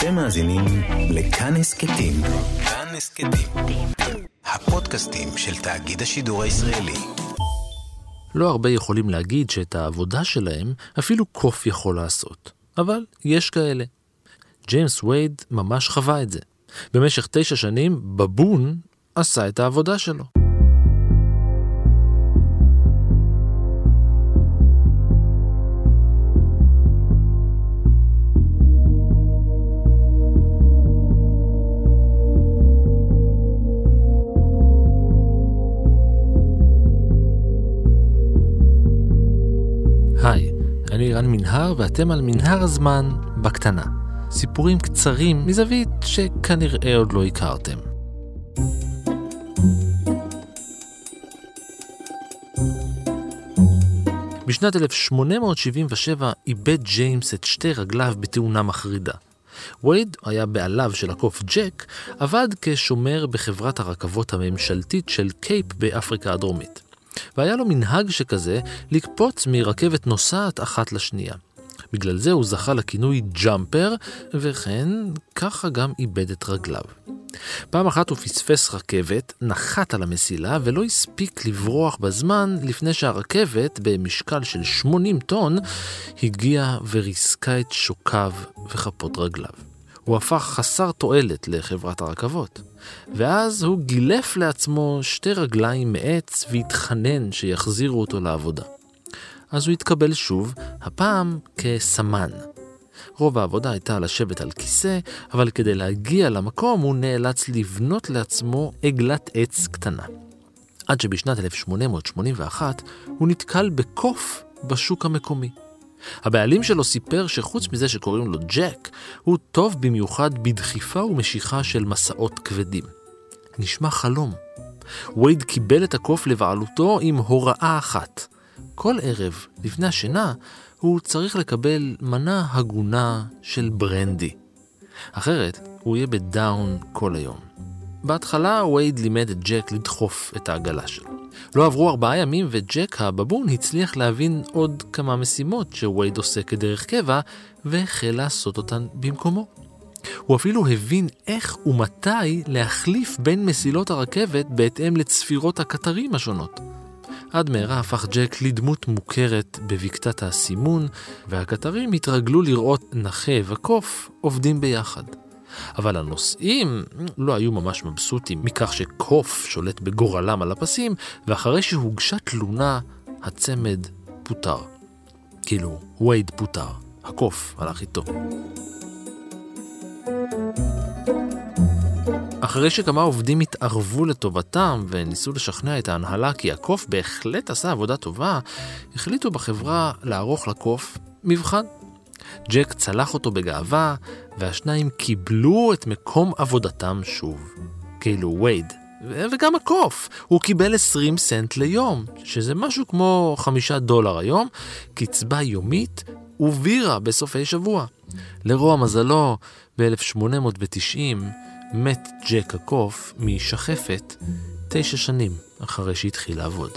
אתם מאזינים לכאן הסכתים. כאן הסכתים. הפודקאסטים של תאגיד השידור הישראלי. לא הרבה יכולים להגיד שאת העבודה שלהם אפילו קוף יכול לעשות. אבל יש כאלה. ג'יימס וייד ממש חווה את זה. במשך תשע שנים, בבון עשה את העבודה שלו. אני רן מנהר ואתם על מנהר הזמן בקטנה. סיפורים קצרים מזווית שכנראה עוד לא הכרתם. בשנת 1877 איבד ג'יימס את שתי רגליו בתאונה מחרידה. וייד היה בעליו של הקוף ג'ק, עבד כשומר בחברת הרכבות הממשלתית של קייפ באפריקה הדרומית. והיה לו מנהג שכזה לקפוץ מרכבת נוסעת אחת לשנייה. בגלל זה הוא זכה לכינוי ג'אמפר, וכן, ככה גם איבד את רגליו. פעם אחת הוא פספס רכבת, נחת על המסילה ולא הספיק לברוח בזמן לפני שהרכבת, במשקל של 80 טון, הגיעה וריסקה את שוקיו וכפות רגליו. הוא הפך חסר תועלת לחברת הרכבות. ואז הוא גילף לעצמו שתי רגליים מעץ והתחנן שיחזירו אותו לעבודה. אז הוא התקבל שוב, הפעם כסמן. רוב העבודה הייתה לשבת על כיסא, אבל כדי להגיע למקום הוא נאלץ לבנות לעצמו עגלת עץ קטנה. עד שבשנת 1881 הוא נתקל בקוף בשוק המקומי. הבעלים שלו סיפר שחוץ מזה שקוראים לו ג'ק, הוא טוב במיוחד בדחיפה ומשיכה של מסעות כבדים. נשמע חלום. וייד קיבל את הקוף לבעלותו עם הוראה אחת. כל ערב, לפני השינה, הוא צריך לקבל מנה הגונה של ברנדי. אחרת, הוא יהיה בדאון כל היום. בהתחלה וייד לימד את ג'ק לדחוף את העגלה שלו. לא עברו ארבעה ימים וג'ק הבבון הצליח להבין עוד כמה משימות שווייד עושה כדרך קבע, והחל לעשות אותן במקומו. הוא אפילו הבין איך ומתי להחליף בין מסילות הרכבת בהתאם לצפירות הקטרים השונות. עד מהרה הפך ג'ק לדמות מוכרת בבקתת האסימון, והקטרים התרגלו לראות נכה וקוף עובדים ביחד. אבל הנוסעים לא היו ממש מבסוטים מכך שקוף שולט בגורלם על הפסים, ואחרי שהוגשה תלונה, הצמד פוטר. כאילו, וייד פוטר, הקוף הלך איתו. אחרי שכמה עובדים התערבו לטובתם וניסו לשכנע את ההנהלה כי הקוף בהחלט עשה עבודה טובה, החליטו בחברה לערוך לקוף מבחן. ג'ק צלח אותו בגאווה, והשניים קיבלו את מקום עבודתם שוב. כאילו וייד. וגם הקוף, הוא קיבל 20 סנט ליום, שזה משהו כמו 5 דולר היום, קצבה יומית ובירה בסופי שבוע. לרוע מזלו, ב-1890 מת ג'ק הקוף משחפת תשע שנים אחרי שהתחיל לעבוד.